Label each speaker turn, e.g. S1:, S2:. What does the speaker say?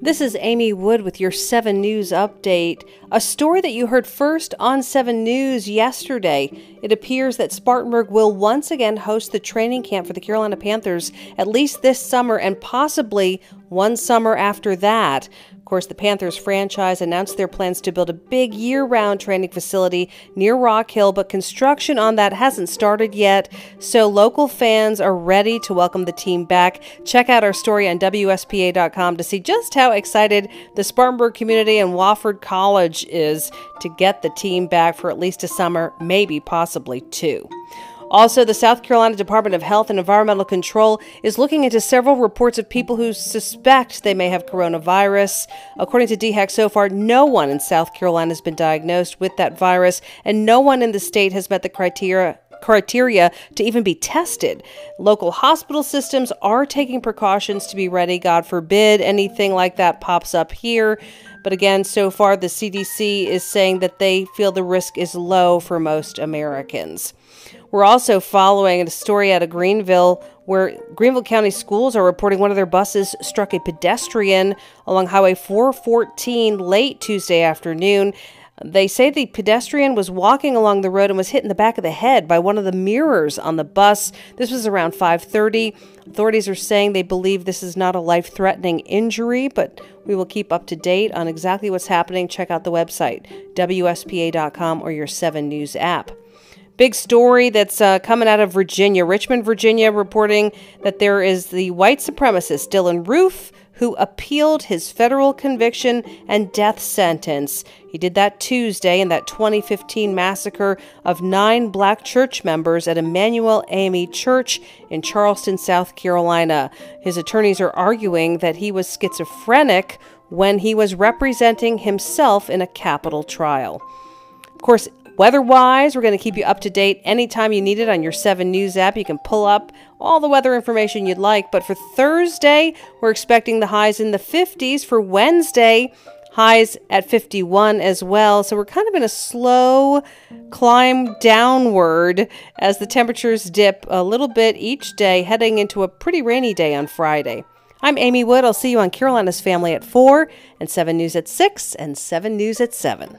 S1: This is Amy Wood with your 7 News update. A story that you heard first on 7 News yesterday. It appears that Spartanburg will once again host the training camp for the Carolina Panthers at least this summer and possibly one summer after that. Of course, the Panthers franchise announced their plans to build a big year round training facility near Rock Hill, but construction on that hasn't started yet. So local fans are ready to welcome the team back. Check out our story on WSPA.com to see just how excited the Spartanburg community and Wofford College is to get the team back for at least a summer, maybe possibly two. Also, the South Carolina Department of Health and Environmental Control is looking into several reports of people who suspect they may have coronavirus. According to DHEC, so far, no one in South Carolina has been diagnosed with that virus, and no one in the state has met the criteria criteria to even be tested. Local hospital systems are taking precautions to be ready. God forbid anything like that pops up here. But again, so far, the CDC is saying that they feel the risk is low for most Americans. We're also following a story out of Greenville where Greenville County schools are reporting one of their buses struck a pedestrian along Highway 414 late Tuesday afternoon. They say the pedestrian was walking along the road and was hit in the back of the head by one of the mirrors on the bus. This was around 5:30. Authorities are saying they believe this is not a life-threatening injury, but we will keep up to date on exactly what's happening. Check out the website wspa.com or your 7 News app. Big story that's uh, coming out of Virginia. Richmond, Virginia, reporting that there is the white supremacist Dylann Roof who appealed his federal conviction and death sentence. He did that Tuesday in that 2015 massacre of nine black church members at Emanuel AME Church in Charleston, South Carolina. His attorneys are arguing that he was schizophrenic when he was representing himself in a capital trial. Of course, Weather wise, we're going to keep you up to date anytime you need it on your 7 News app. You can pull up all the weather information you'd like. But for Thursday, we're expecting the highs in the 50s. For Wednesday, highs at 51 as well. So we're kind of in a slow climb downward as the temperatures dip a little bit each day, heading into a pretty rainy day on Friday. I'm Amy Wood. I'll see you on Carolina's Family at 4 and 7 News at 6 and 7 News at 7.